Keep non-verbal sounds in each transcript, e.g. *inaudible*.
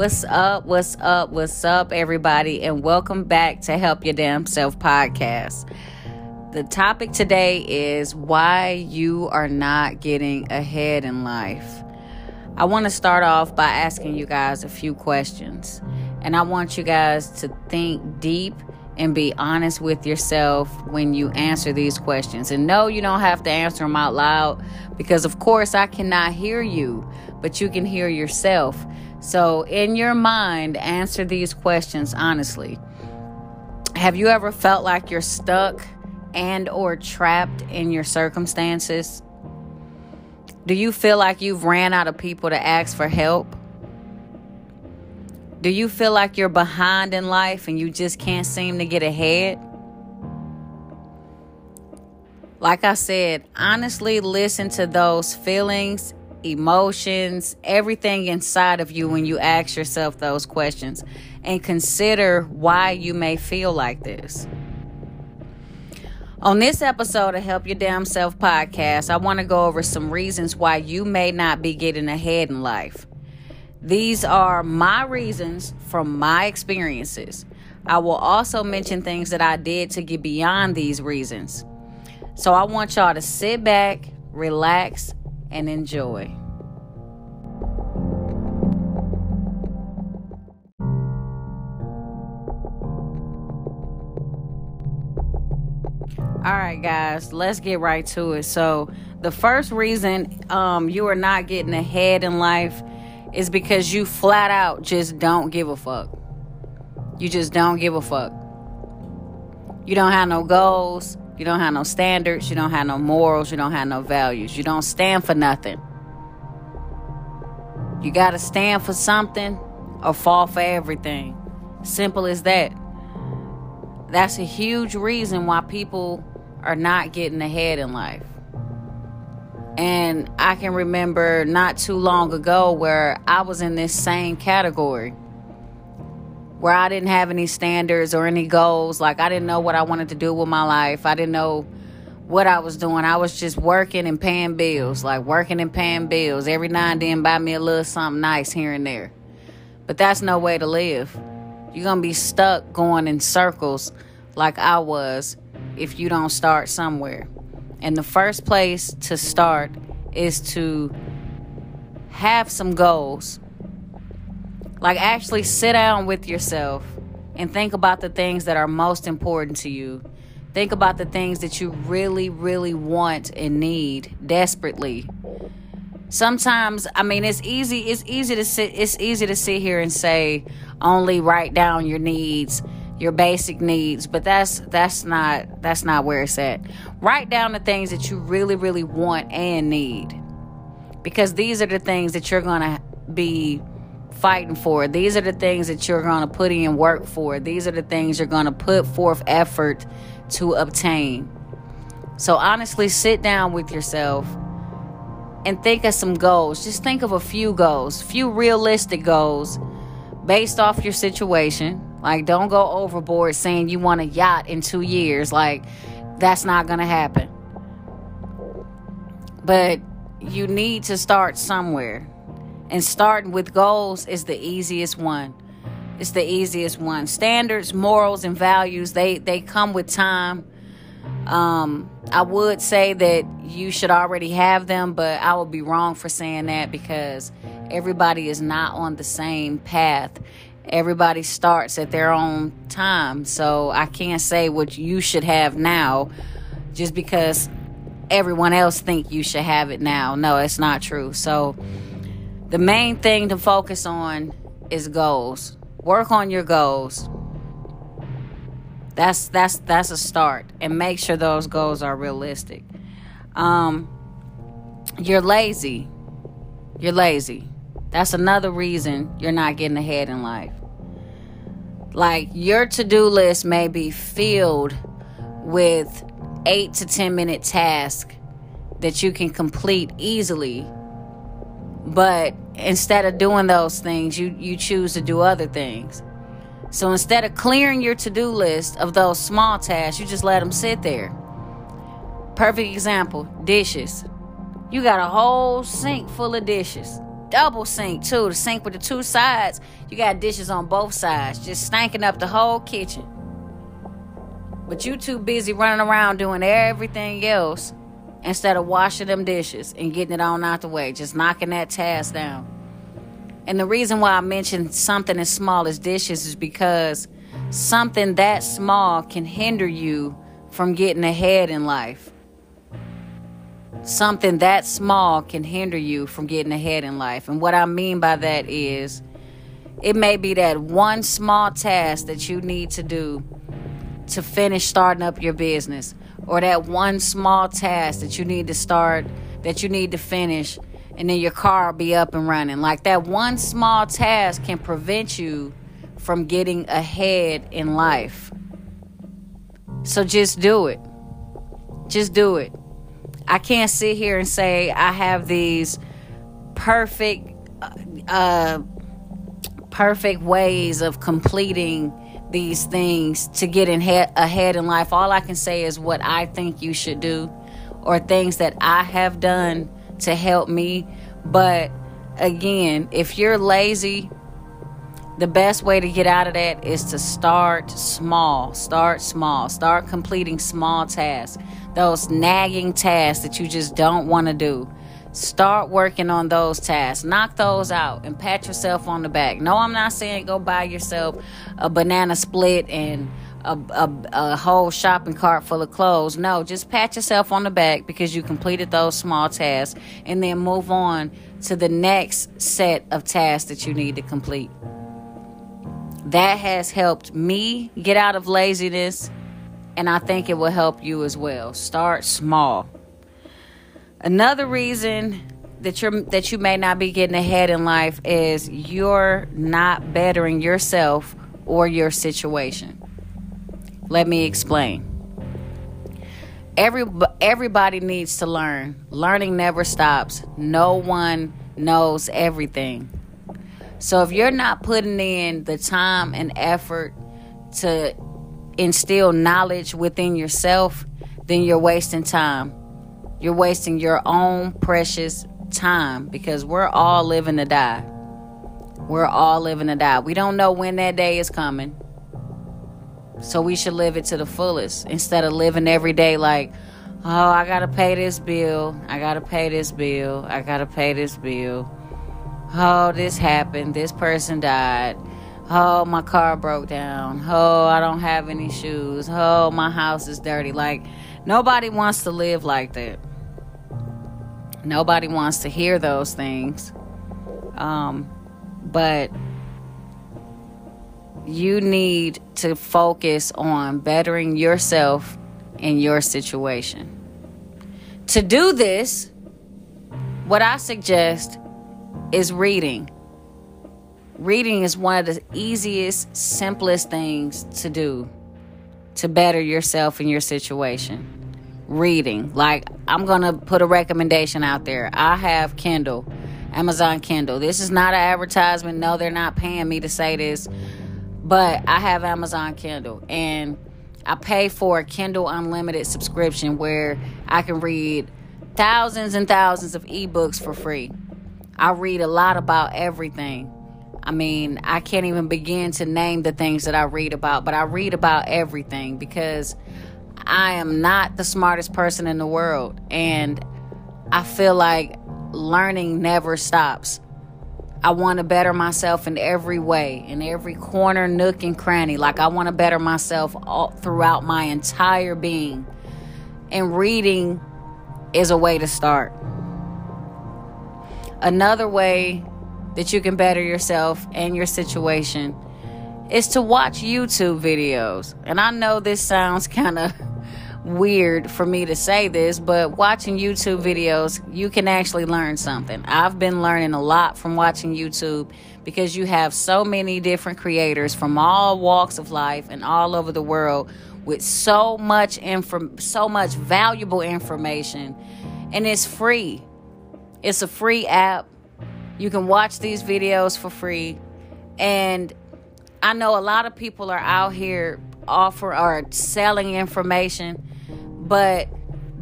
What's up? What's up? What's up, everybody? And welcome back to Help Ya Damn Self podcast. The topic today is why you are not getting ahead in life. I want to start off by asking you guys a few questions. And I want you guys to think deep and be honest with yourself when you answer these questions. And no, you don't have to answer them out loud because, of course, I cannot hear you, but you can hear yourself. So, in your mind, answer these questions honestly. Have you ever felt like you're stuck and or trapped in your circumstances? Do you feel like you've ran out of people to ask for help? Do you feel like you're behind in life and you just can't seem to get ahead? Like I said, honestly listen to those feelings, emotions, everything inside of you when you ask yourself those questions and consider why you may feel like this. On this episode of Help Ya Damn Self podcast, I want to go over some reasons why you may not be getting ahead in life. These are my reasons from my experiences. I will also mention things that I did to get beyond these reasons. So I want y'all to sit back, relax, and enjoy. All right, guys, let's get right to it. So, the first reason um, you are not getting ahead in life is because you flat out just don't give a fuck. You just don't give a fuck. You don't have no goals. You don't have no standards. You don't have no morals. You don't have no values. You don't stand for nothing. You got to stand for something or fall for everything. Simple as that. That's a huge reason why people are not getting ahead in life. And I can remember not too long ago where I was in this same category where I didn't have any standards or any goals. Like, I didn't know what I wanted to do with my life. I didn't know what I was doing. I was just working and paying bills, like working and paying bills. Every now and then, buy me a little something nice here and there. But that's no way to live. You're going to be stuck going in circles like I was if you don't start somewhere. And the first place to start is to have some goals. Like, actually sit down with yourself and think about the things that are most important to you. Think about the things that you really, really want and need desperately. Sometimes, I mean, it's easy. It's easy to sit. It's easy to sit here and say, only write down your needs your basic needs but that's that's not that's not where it's at write down the things that you really really want and need because these are the things that you're to be fighting for these are the things that you're going to put in work for these are the things you're going to put forth effort to obtain so honestly sit down with yourself and think of some goals just think of a few goals few realistic goals based off your situation like, don't go overboard saying you want a yacht in two years. Like, that's not going to happen. But you need to start somewhere. And starting with goals is the easiest one. It's the easiest one. Standards, morals, and values, they, they come with time. Um, I would say that you should already have them, but I would be wrong for saying that because everybody is not on the same path everybody starts at their own time. So I can't say what you should have now just because everyone else think you should have it now. No, it's not true. So the main thing to focus on is goals. Work on your goals. That's that's that's a start and make sure those goals are realistic. Um you're lazy. You're lazy. That's another reason you're not getting ahead in life. Like your to do list may be filled with eight to 10 minute tasks that you can complete easily. But instead of doing those things, you, you choose to do other things. So instead of clearing your to do list of those small tasks, you just let them sit there. Perfect example dishes. You got a whole sink full of dishes. double sink too. The sink with the two sides. You got dishes on both sides, just stanking up the whole kitchen. But you too busy running around doing everything else instead of washing them dishes and getting it on out the way, just knocking that task down. And the reason why I mentioned something as small as dishes is because something that small can hinder you from getting ahead in life. Something that small can hinder you from getting ahead in life. And what I mean by that is it may be that one small task that you need to do to finish starting up your business or that one small task that you need to start, that you need to finish, and then your car will be up and running. Like that one small task can prevent you from getting ahead in life. So just do it. Just do it. I can't sit here and say I have these perfect uh, uh perfect ways of completing these things to get in head, ahead in life. All I can say is what I think you should do or things that I have done to help me. But again, if you're lazy, the best way to get out of that is to start small. Start small. Start completing small tasks. Those nagging tasks that you just don't want to do. Start working on those tasks. Knock those out and pat yourself on the back. No, I'm not saying go buy yourself a banana split and a, a, a, whole shopping cart full of clothes. No, just pat yourself on the back because you completed those small tasks and then move on to the next set of tasks that you need to complete. That has helped me get out of laziness, and I think it will help you as well. Start small. Another reason that you're that you may not be getting ahead in life is you're not bettering yourself or your situation. Let me explain. Every everybody needs to learn. Learning never stops. No one knows everything. So if you're not putting in the time and effort to instill knowledge within yourself, then you're wasting time you're wasting your own precious time because we're all living to die. We're all living to die. We don't know when that day is coming. So we should live it to the fullest instead of living every day like, oh, I gotta pay this bill. I gotta pay this bill. I gotta pay this bill. Oh, this happened. This person died. Oh, my car broke down. Oh, I don't have any shoes. Oh, my house is dirty. Like, nobody wants to live like that. Nobody wants to hear those things. Um, but you need to focus on bettering yourself in your situation. To do this, what I suggest is reading. Reading is one of the easiest, simplest things to do to better yourself in your situation reading. Like, I'm going to put a recommendation out there. I have Kindle, Amazon Kindle. This is not an advertisement. No, they're not paying me to say this. But I have Amazon Kindle. And I pay for a Kindle Unlimited subscription where I can read thousands and thousands of ebooks for free. I read a lot about everything. I mean, I can't even begin to name the things that I read about, but I read about everything because I am not the smartest person in the world. And I feel like learning never stops. I want to better myself in every way, in every corner, nook, and cranny. Like, I want to better myself all throughout my entire being. And reading is a way to start. Another way that you can better yourself and your situation is to watch YouTube videos. And I know this sounds kind of weird for me to say this, but watching YouTube videos, you can actually learn something. I've been learning a lot from watching YouTube because you have so many different creators from all walks of life and all over the world with so much info, so much valuable information and it's free. It's a free app. You can watch these videos for free and I know a lot of people are out here offer or selling information, but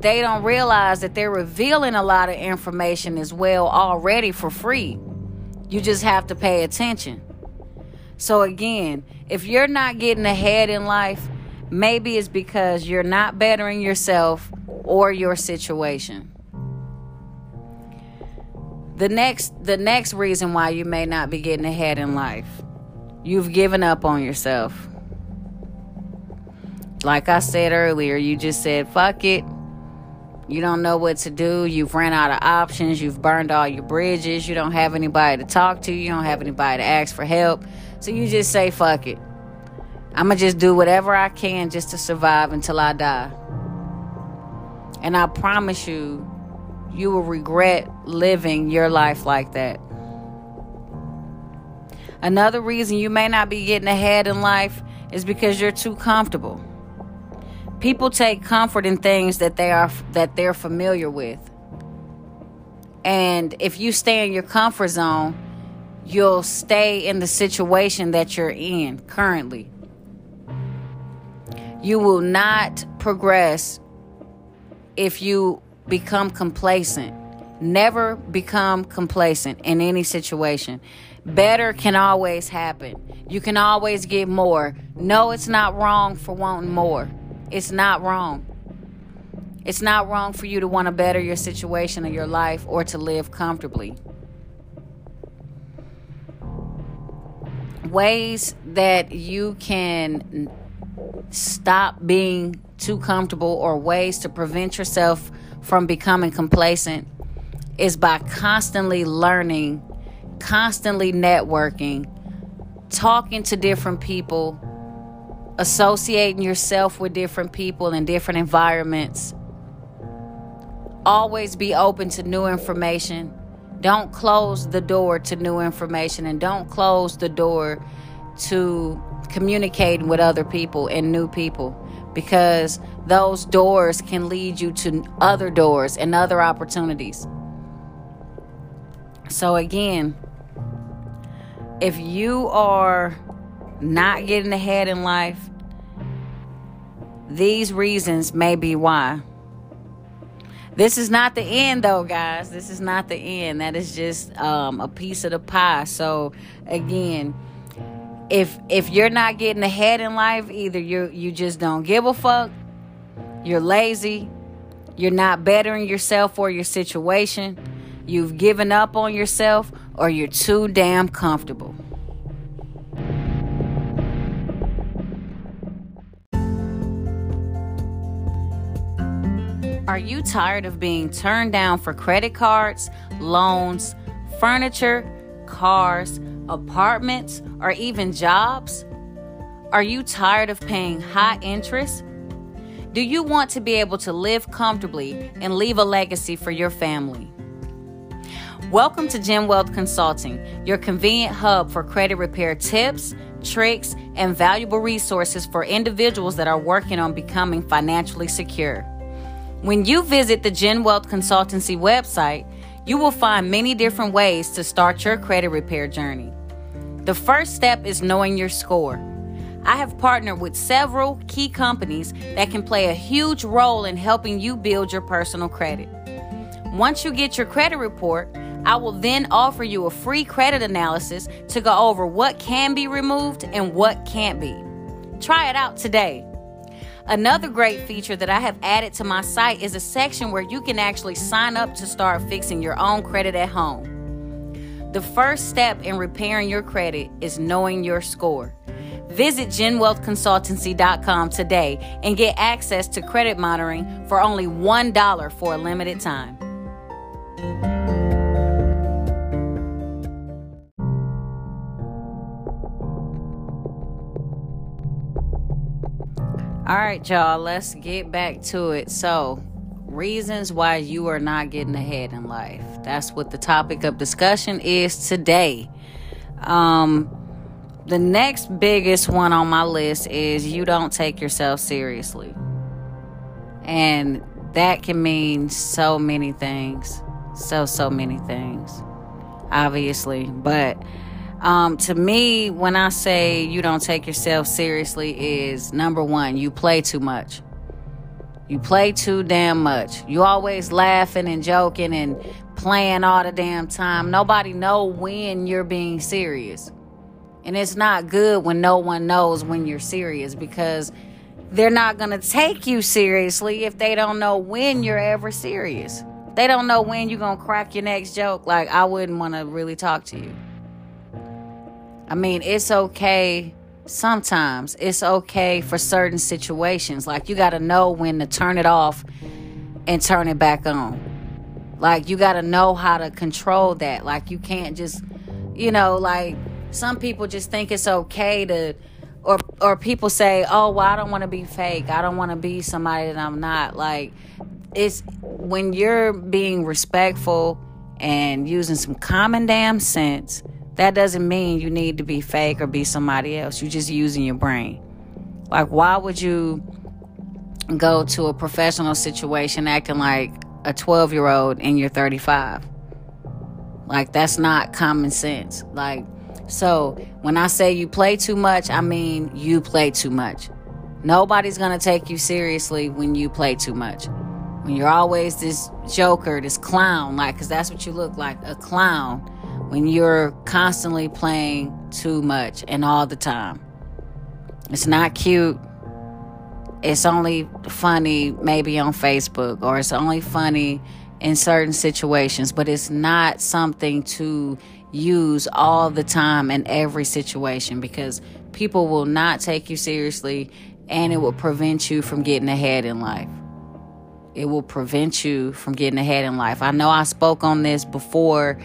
they don't realize that they're revealing a lot of information as well already for free. You just have to pay attention. So, again, if you're not getting ahead in life, maybe it's because you're not bettering yourself or your situation. The next the next reason why you may not be getting ahead in life. You've given up on yourself. Like I said earlier, you just said fuck it. You don't know what to do. You've ran out of options. You've burned all your bridges. You don't have anybody to talk to. You don't have anybody to ask for help. So you just say, fuck it. I'm going to just do whatever I can just to survive until I die. And I promise you, you will regret living your life like that. Another reason you may not be getting ahead in life is because you're too comfortable. People take comfort in things that they are that they're familiar with. And if you stay in your comfort zone, you'll stay in the situation that you're in currently. You will not progress if you become complacent. Never become complacent in any situation. Better can always happen. You can always get more. No, it's not wrong for wanting more. It's not wrong. It's not wrong for you to want to better your situation or your life or to live comfortably. Ways that you can stop being too comfortable or ways to prevent yourself from becoming complacent is by constantly learning, constantly networking, talking to different people, associating yourself with different people in different environments. Always be open to new information. Don't close the door to new information and don't close the door to communicating with other people and new people because those doors can lead you to other doors and other opportunities. So, again, if you are not getting ahead in life, these reasons may be why. This is not the end, though, guys. This is not the end. That is just um, a piece of the pie. So, again, if if you're not getting ahead in life, either you you just don't give a fuck, you're lazy, you're not bettering yourself or your situation, you've given up on yourself, or you're too damn comfortable. Are you tired of being turned down for credit cards, loans, furniture, cars, apartments, or even jobs? Are you tired of paying high interest? Do you want to be able to live comfortably and leave a legacy for your family? Welcome to Gen Wealth Consulting, your convenient hub for credit repair tips, tricks, and valuable resources for individuals that are working on becoming financially secure. When you visit the Gen Wealth Consultancy website, you will find many different ways to start your credit repair journey. The first step is knowing your score. I have partnered with several key companies that can play a huge role in helping you build your personal credit. Once you get your credit report, I will then offer you a free credit analysis to go over what can be removed and what can't be. Try it out today. Another great feature that I have added to my site is a section where you can actually sign up to start fixing your own credit at home. The first step in repairing your credit is knowing your score. Visit GenWealthConsultancy.com today and get access to credit monitoring for only $1 for a limited time. All right, y'all, let's get back to it. So, reasons why you are not getting ahead in life. That's what the topic of discussion is today. Um, the next biggest one on my list is you don't take yourself seriously. And that can mean so many things. So, so many things, obviously. But um, to me, when I say you don't take yourself seriously, is number one, you play too much. You play too damn much. You always laughing and joking and playing all the damn time. Nobody know when you're being serious. And it's not good when no one knows when you're serious because they're not going to take you seriously if they don't know when you're ever serious. They don't know when you're going to crack your next joke. Like, I wouldn't want to really talk to you. I mean, it's okay sometimes. It's okay for certain situations. Like, you got to know when to turn it off and turn it back on. Like, you got to know how to control that. Like, you can't just, you know, like, some people just think it's okay to or or people say, "Oh, well, I don't want to be fake. I don't want to be somebody that I'm not." Like it's when you're being respectful and using some common damn sense, that doesn't mean you need to be fake or be somebody else. You're just using your brain. Like why would you go to a professional situation acting like a 12-year-old and you're 35? Like that's not common sense. Like so when I say you play too much, I mean you play too much. Nobody's gonna take you seriously when you play too much. When you're always this joker, this clown, like, because that's what you look like a clown when you're constantly playing too much and all the time. It's not cute. It's only funny maybe on Facebook or it's only funny in certain situations, but it's not something to use all the time in every situation because people will not take you seriously and it will prevent you from getting ahead in life. It will prevent you from getting ahead in life. I know I spoke on this before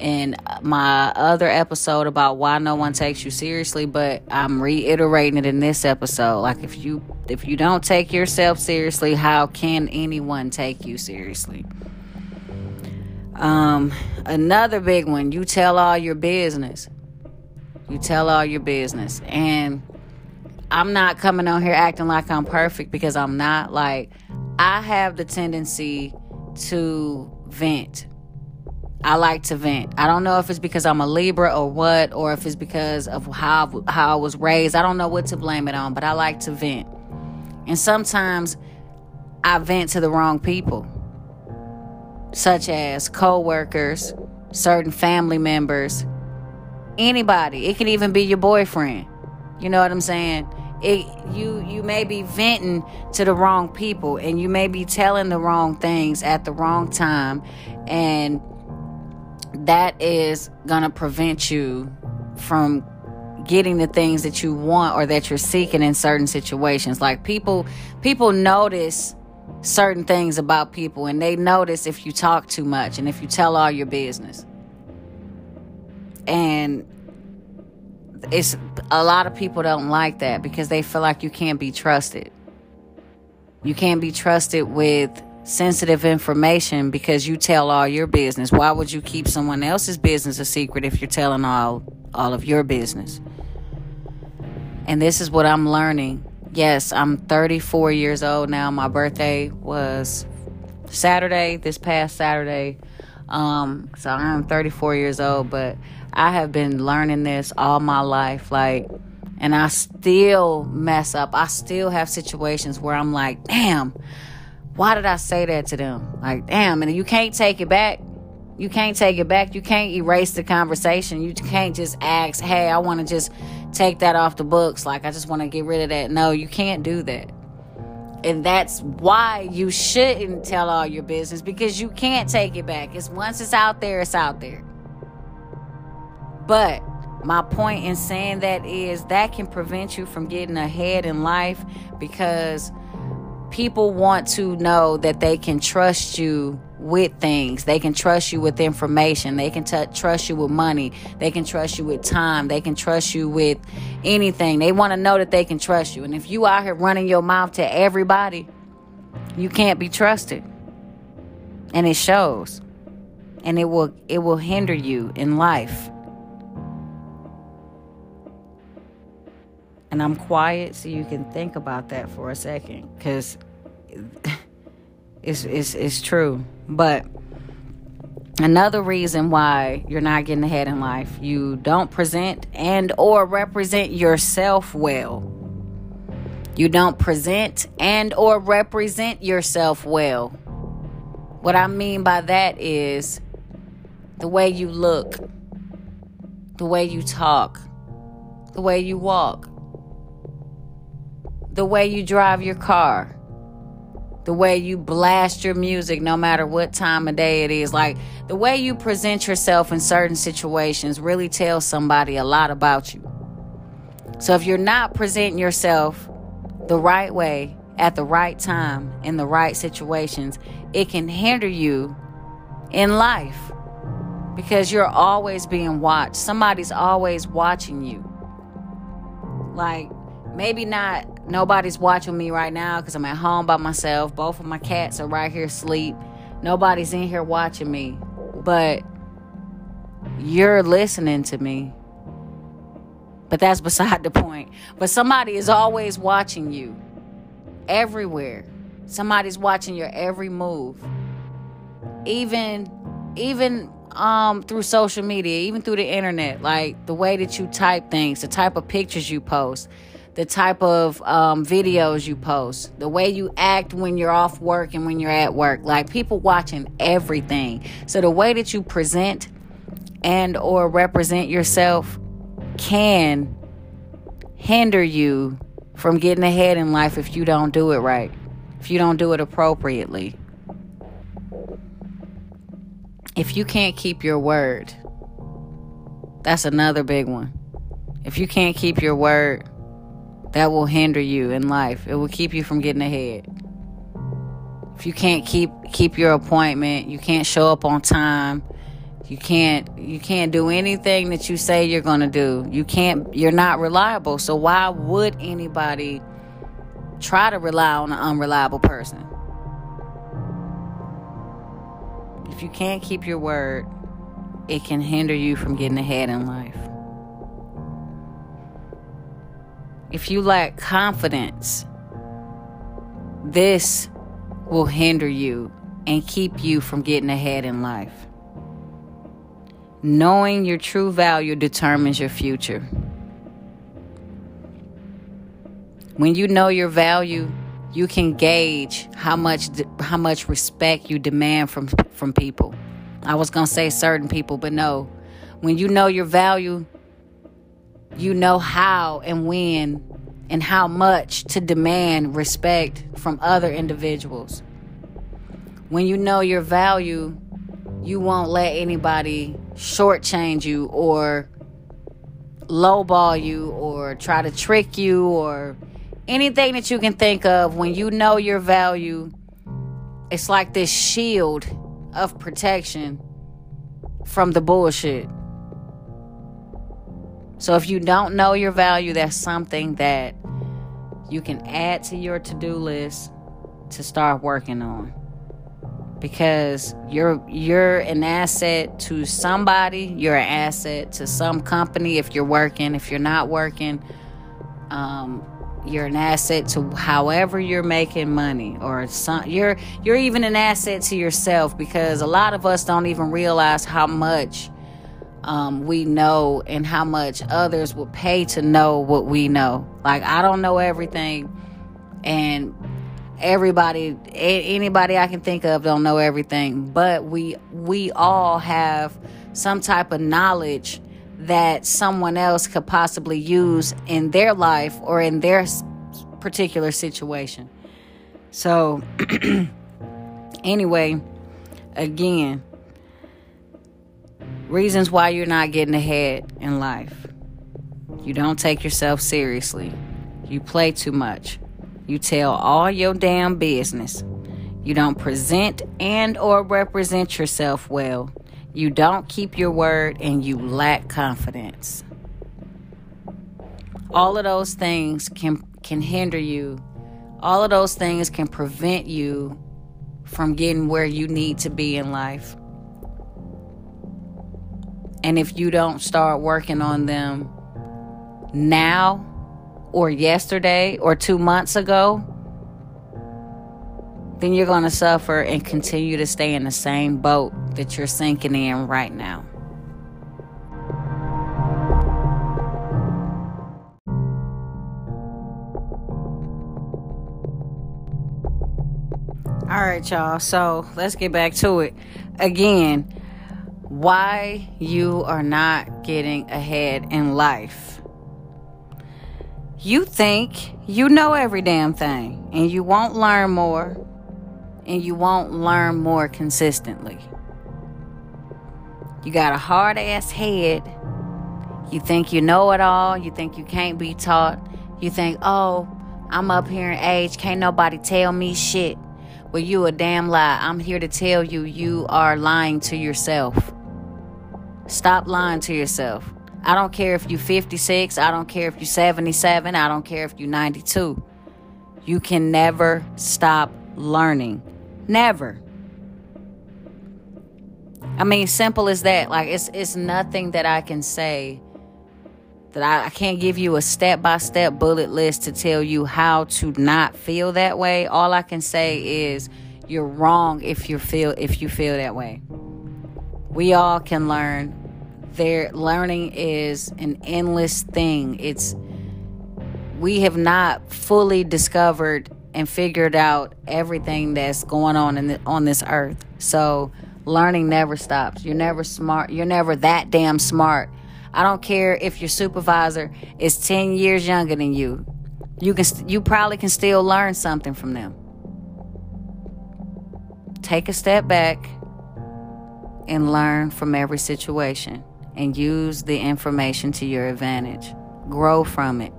in my other episode about why no one takes you seriously, but I'm reiterating it in this episode. Like if you if you don't take yourself seriously, how can anyone take you seriously? Um, another big one, you tell all your business. You tell all your business. And I'm not coming on here acting like I'm perfect because I'm not. Like, I have the tendency to vent. I like to vent. I don't know if it's because I'm a Libra or what, or if it's because of how how I was raised. I don't know what to blame it on, but I like to vent. And sometimes I vent to the wrong people such as co-workers, certain family members, anybody. It can even be your boyfriend. You know what I'm saying? It you you may be venting to the wrong people and you may be telling the wrong things at the wrong time and that is going to prevent you from getting the things that you want or that you're seeking in certain situations like people people notice certain things about people and they notice if you talk too much and if you tell all your business. And it's a lot of people don't like that because they feel like you can't be trusted. You can't be trusted with sensitive information because you tell all your business. Why would you keep someone else's business a secret if you're telling all all of your business? And this is what I'm learning yes, I'm 34 years old now. My birthday was Saturday, this past Saturday. Um, so I'm 34 years old, but I have been learning this all my life. Like, and I still mess up. I still have situations where I'm like, damn, why did I say that to them? Like, damn, and you can't take it back. You can't take it back. You can't erase the conversation. You can't just ask, hey, I want to just take that off the books. Like, I just want to get rid of that. No, you can't do that. And that's why you shouldn't tell all your business because you can't take it back. It's once it's out there, it's out there. But my point in saying that is that can prevent you from getting ahead in life because people want to know that they can trust you with things. They can trust you with information. They can t- trust you with money. They can trust you with time. They can trust you with anything. They want to know that they can trust you. And if you out here running your mouth to everybody, you can't be trusted. And it shows. And it will it will hinder you in life. And I'm quiet so you can think about that for a second cuz it's, it's, it's true. But another reason why you're not getting ahead in life, you don't present and or represent yourself well. You don't present and or represent yourself well. What I mean by that is the way you look, the way you talk, the way you walk, the way you drive your car, the way you blast your music no matter what time of day it is. Like the way you present yourself in certain situations really tells somebody a lot about you. So if you're not presenting yourself the right way at the right time in the right situations, it can hinder you in life because you're always being watched. Somebody's always watching you. Like maybe not nobody's watching me right now because I'm at home by myself. Both of my cats are right here asleep. Nobody's in here watching me. But you're listening to me. But that's *laughs* beside the point. But somebody is always watching you everywhere. Somebody's watching your every move. Even even um through social media, even through the internet, like the way that you type things, the type of pictures you post, the type of um, videos you post, the way you act when you're off work and when you're at work. Like people watching everything. So the way that you present and or represent yourself can hinder you from getting ahead in life if you don't do it right, if you don't do it appropriately. If you can't keep your word, that's another big one. If you can't keep your word, that will hinder you in life. It will keep you from getting ahead. If you can't keep keep your appointment, you can't show up on time, you can't you can't do anything that you say you're going to do. You can't you're not reliable. So why would anybody try to rely on an unreliable person? If you can't keep your word, it can hinder you from getting ahead in life. If you lack confidence, this will hinder you and keep you from getting ahead in life. Knowing your true value determines your future. When you know your value, you can gauge how much how much respect you demand from from people. I was going to say certain people, but no. When you know your value, you know how and when and how much to demand respect from other individuals. When you know your value, you won't let anybody shortchange you or lowball you or try to trick you or anything that you can think of. When you know your value, it's like this shield of protection from the bullshit. So if you don't know your value, that's something that you can add to your to-do list to start working on. Because you're you're an asset to somebody you're an asset to some company if you're working. If you're not working um, you're an asset to however you're making money or some you're you're even an asset to yourself because a lot of us don't even realize how much um, we know and how much others will pay to know what we know. Like i don't know everything and everybody anybody i can think of don't know everything but we we all have some type of knowledge that someone else could possibly use in their life or in their particular situation. So *clears throat* anyway again reasons why you're not getting ahead in life you don't take yourself seriously you play too much you tell all your damn business. You don't present and or represent yourself well. You don't keep your word and you lack confidence. All of those things can can hinder you. All of those things can prevent you from getting where you need to be in life. And if you don't start working on them now, or yesterday or two months ago, then you're going to suffer and continue to stay in the same boat that you're sinking in right now. All right, y'all. So let's get back to it. Again, why you are not getting ahead in life. You think you know every damn thing, and you won't learn more, and you won't learn more consistently. You got a hard ass head. You think you know it all. You think you can't be taught. You think, oh, I'm up here in age. Can't nobody tell me shit. Well, you a damn lie. I'm here to tell you, you are lying to yourself. Stop lying to yourself. I don't care if you're 56. I don't care if you're 77. I don't care if you're 92. You can never stop learning. Never. I mean, simple as that. Like it's it's nothing that I can say that I, I can't give you a step by step bullet list to tell you how to not feel that way. All I can say is you're wrong if you feel if you feel that way. We all can learn. Their learning is an endless thing. It's we have not fully discovered and figured out everything that's going on in the, on this earth. So learning never stops. You're never smart. You're never that damn smart. I don't care if your supervisor is 10 years younger than you. You can you probably can still learn something from them. Take a step back and learn from every situation and use the information to your advantage. Grow from it.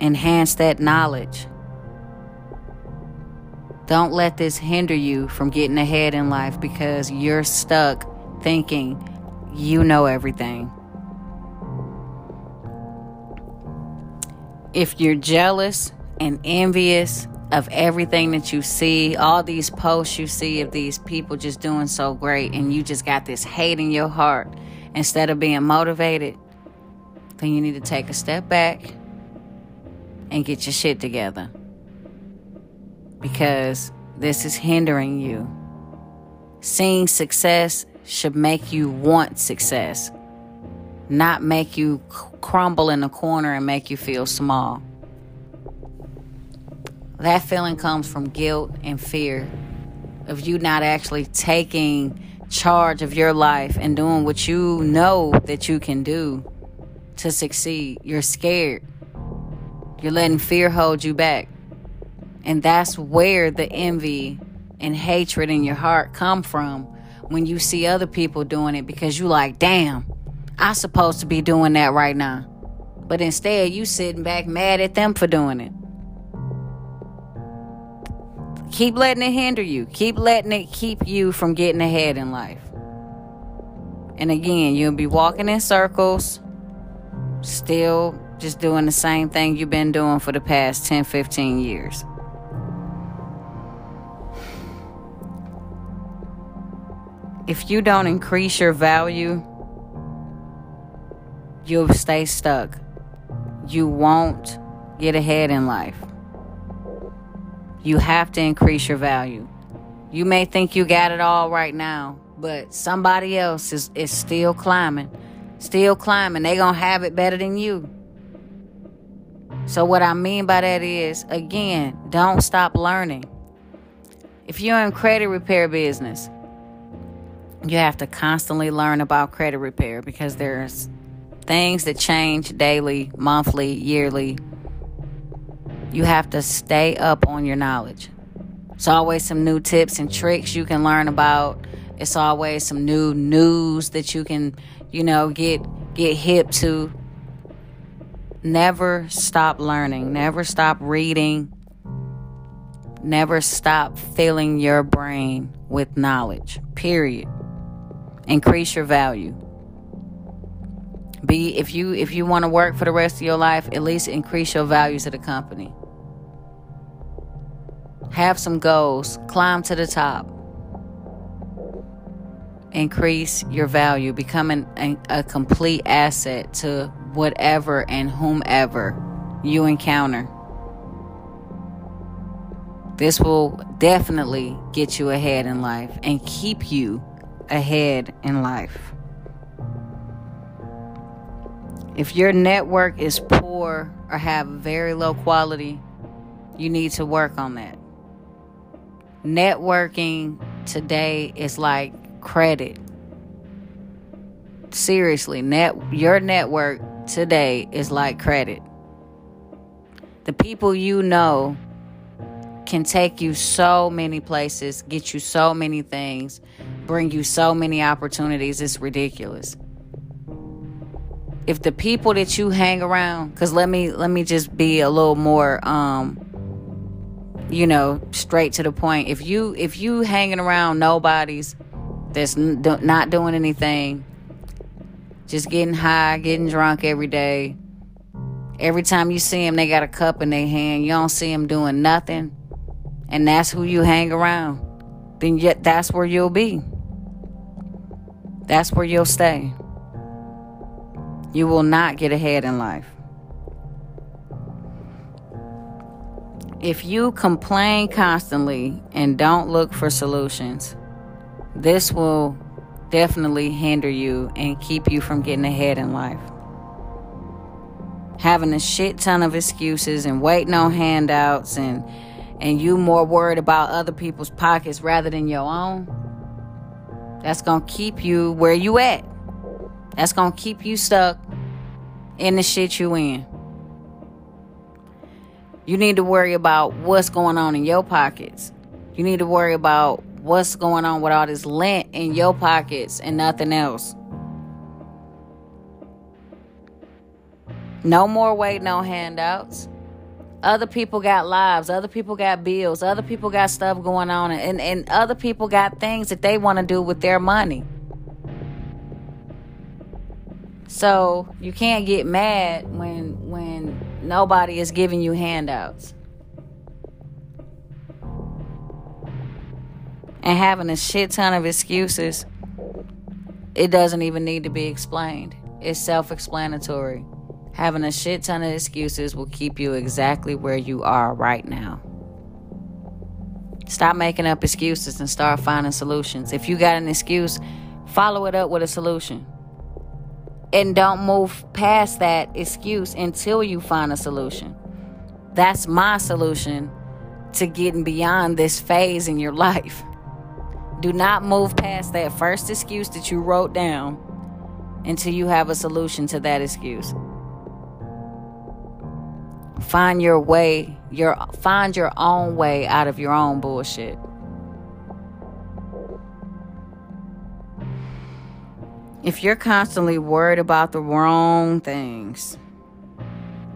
Enhance that knowledge. Don't let this hinder you from getting ahead in life because you're stuck thinking you know everything. If you're jealous and envious of everything that you see, all these posts you see of these people just doing so great, and you just got this hate in your heart instead of being motivated, then you need to take a step back and get your shit together. Because this is hindering you. Seeing success should make you want success, not make you crumble in the corner and make you feel small. That feeling comes from guilt and fear of you not actually taking charge of your life and doing what you know that you can do to succeed. You're scared. You're letting fear hold you back. And that's where the envy and hatred in your heart come from when you see other people doing it because you like, damn, I supposed to be doing that right now. But instead you sitting back mad at them for doing it. Keep letting it hinder you. Keep letting it keep you from getting ahead in life. And again, you'll be walking in circles, still just doing the same thing you've been doing for the past 10, 15 years. if you don't increase your value, you'll stay stuck. You won't get ahead in life. You have to increase your value. You may think you got it all right now, but somebody else is, is still climbing. Still climbing. They gonna have it better than you. So what I mean by that is again, don't stop learning. If you're in credit repair business, you have to constantly learn about credit repair because there's things that change daily, monthly, yearly. You have to stay up on your knowledge. It's always some new tips and tricks you can learn about. It's always some new news that you can, you know, get get hip to. Never stop learning. Never stop reading. Never stop filling your brain with knowledge. Period increase your value be if you if you want to work for the rest of your life at least increase your value to the company. Have some goals climb to the top. Increase your value becoming a, a complete asset to whatever and whomever you encounter. This will definitely get you ahead in life and keep you ahead in life. If your network is poor or have very low quality, you need to work on that. Networking today is like credit. Seriously, net your network today is like credit. The people you know can take you so many places, get you so many things, bring you so many opportunities. It's ridiculous. If the people that you hang around, cuz let me let me just be a little more um you know, straight to the point. If you if you hanging around nobodies that's n- not doing anything, just getting high, getting drunk every day. Every time you see them, they got a cup in their hand. You don't see them doing nothing and that's who you hang around, then yet that's where you'll be. That's where you'll stay. You will not get ahead in life. If you complain constantly and don't look for solutions, this will definitely hinder you and keep you from getting ahead in life. Having a shit ton of excuses and waiting on handouts and and you more worried about other people's pockets rather than your own, that's going to keep you where you at. That's going to keep you stuck in the shit you in. You need to worry about what's going on in your pockets. You need to worry about what's going on with all this lint in your pockets and nothing else. No more waiting on handouts. Other people got lives, other people got bills, other people got stuff going on, and, and other people got things that they want to do with their money. So you can't get mad when when nobody is giving you handouts. And having a shit ton of excuses, it doesn't even need to be explained. It's self explanatory. Having a shit ton of excuses will keep you exactly where you are right now. Stop making up excuses and start finding solutions. If you got an excuse, follow it up with a solution. And don't move past that excuse until you find a solution. That's my solution to getting beyond this phase in your life. Do not move past that first excuse that you wrote down until you have a solution to that excuse. Find your way, your find your own way out of your own bullshit. If you're constantly worried about the wrong things,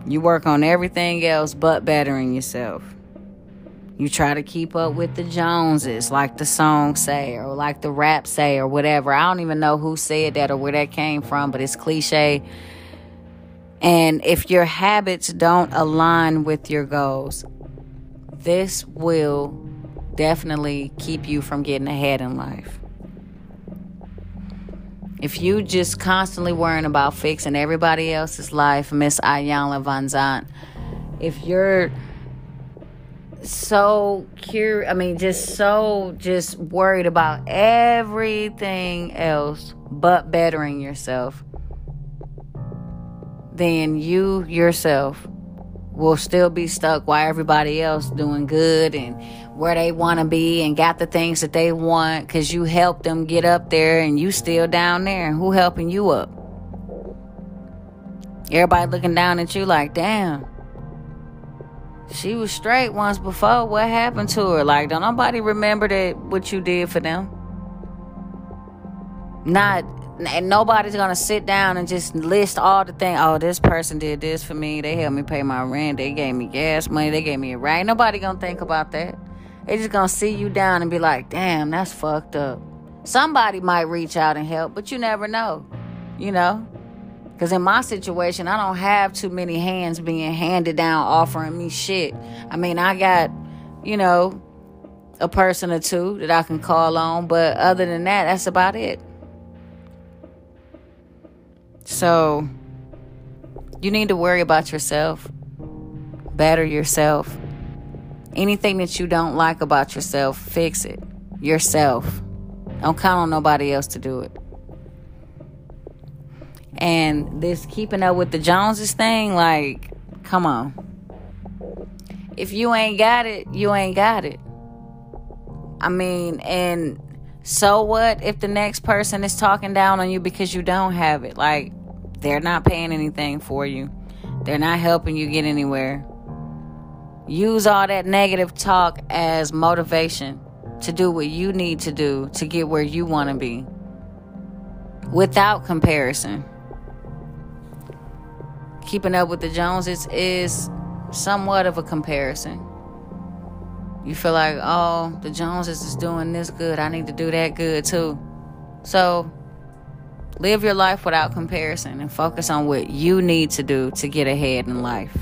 you work on everything else but bettering yourself. You try to keep up with the Joneses, like the song say, or like the rap say, or whatever. I don't even know who said that or where that came from, but it's cliche and if your habits don't align with your goals, this will definitely keep you from getting ahead in life. If you just constantly worrying about fixing everybody else's life, Miss Iyanla Vanzant, if you're so curious, I mean, just so just worried about everything else but bettering yourself, then you yourself will still be stuck while everybody else doing good and where they want to be and got the things that they want because you helped them get up there and you still down there who helping you up everybody looking down at you like damn she was straight once before what happened to her like don't nobody remember that what you did for them not and nobody's gonna sit down and just list all the things. Oh, this person did this for me. They helped me pay my rent. They gave me gas money. They gave me a ride. Nobody gonna think about that. They just gonna see you down and be like, "Damn, that's fucked up." Somebody might reach out and help, but you never know. You know, because in my situation, I don't have too many hands being handed down offering me shit. I mean, I got, you know, a person or two that I can call on, but other than that, that's about it. So, you need to worry about yourself, better yourself. Anything that you don't like about yourself, fix it yourself. Don't count on nobody else to do it. And this keeping up with the Joneses thing, like, come on. If you ain't got it, you ain't got it. I mean, and So what if the next person is talking down on you because you don't have it? Like, they're not paying anything for you, they're not helping you get anywhere. Use all that negative talk as motivation to do what you need to do to get where you want to be without comparison. Keeping up with the Joneses is somewhat of a comparison. You feel like, oh, the Joneses is doing this good. I need to do that good too. So live your life without comparison and focus on what you need to do to get ahead in life.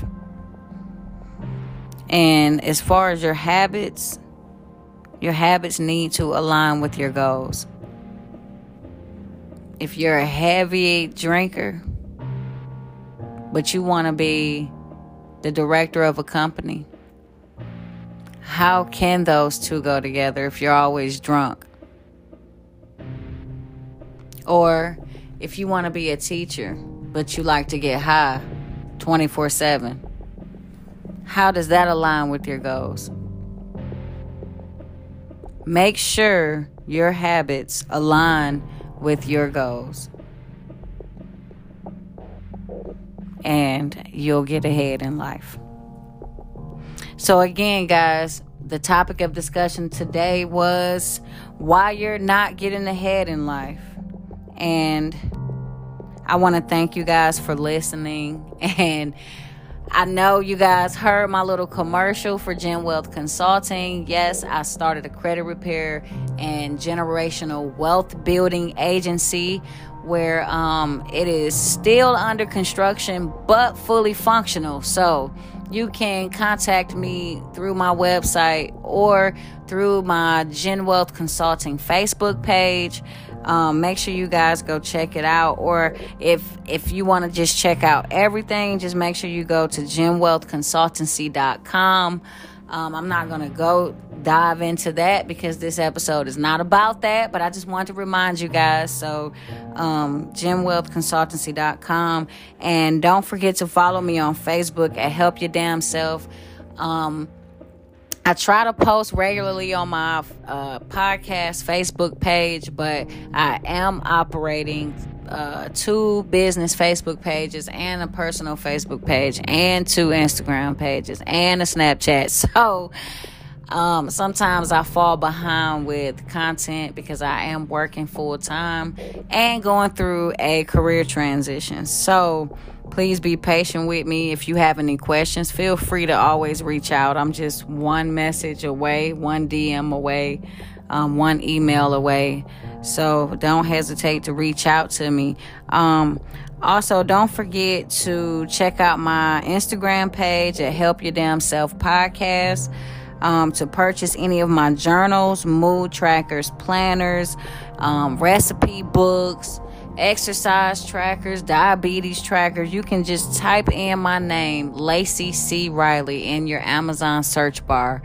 And as far as your habits, your habits need to align with your goals. If you're a heavy drinker, but you want to be the director of a company, how can those two go together if you're always drunk? Or if you want to be a teacher, but you like to get high 24 7, how does that align with your goals? Make sure your habits align with your goals. And you'll get ahead in life. So, again, guys, the topic of discussion today was why you're not getting ahead in life. And I want to thank you guys for listening. *laughs* And I know you guys heard my little commercial for Gen Wealth Consulting. Yes, I started a credit repair and generational wealth building agency where um, it is still under construction but fully functional. So you can contact me through my website or through my Gen Wealth Consulting Facebook page. Um, make sure you guys go check it out. Or if if you want to just check out everything, just make sure you go to genwealthconsultancy.com. Um, I'm not going to go dive into that because this episode is not about that, but I just want to remind you guys. So, um, genwealthconsultancy.com. And don't forget to follow me on Facebook at Help Ya Damn Self. Um, I try to post regularly on my uh, podcast Facebook page, but I am operating uh, two business Facebook pages and a personal Facebook page and two Instagram pages and a Snapchat. *laughs* So um, sometimes I fall behind with content because I am working full time and going through a career transition. So Please be patient with me. If you have any questions, feel free to always reach out. I'm just one message away, one DM away, um, one email away. So don't hesitate to reach out to me. Um, also, don't forget to check out my Instagram page at Help Ya Damn Self Podcast. Um, to purchase any of my journals, mood trackers, planners, um, recipe books, exercise trackers, diabetes trackers. You can just type in my name, Lacey C. Riley, in your Amazon search bar,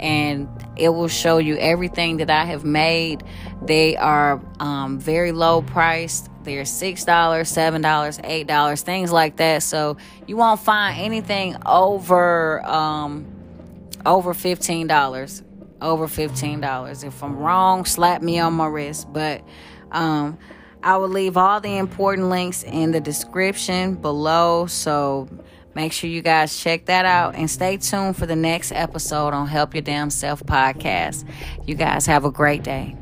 and it will show you everything that I have made. They are um, very low priced. They're $6, $7, $8, things like that. So you won't find anything over um, over $15. Over $15. If I'm wrong, slap me on my wrist. But um, I will leave all the important links in the description below. So make sure you guys check that out and stay tuned for the next episode on Help Ya Damn Self podcast. You guys have a great day.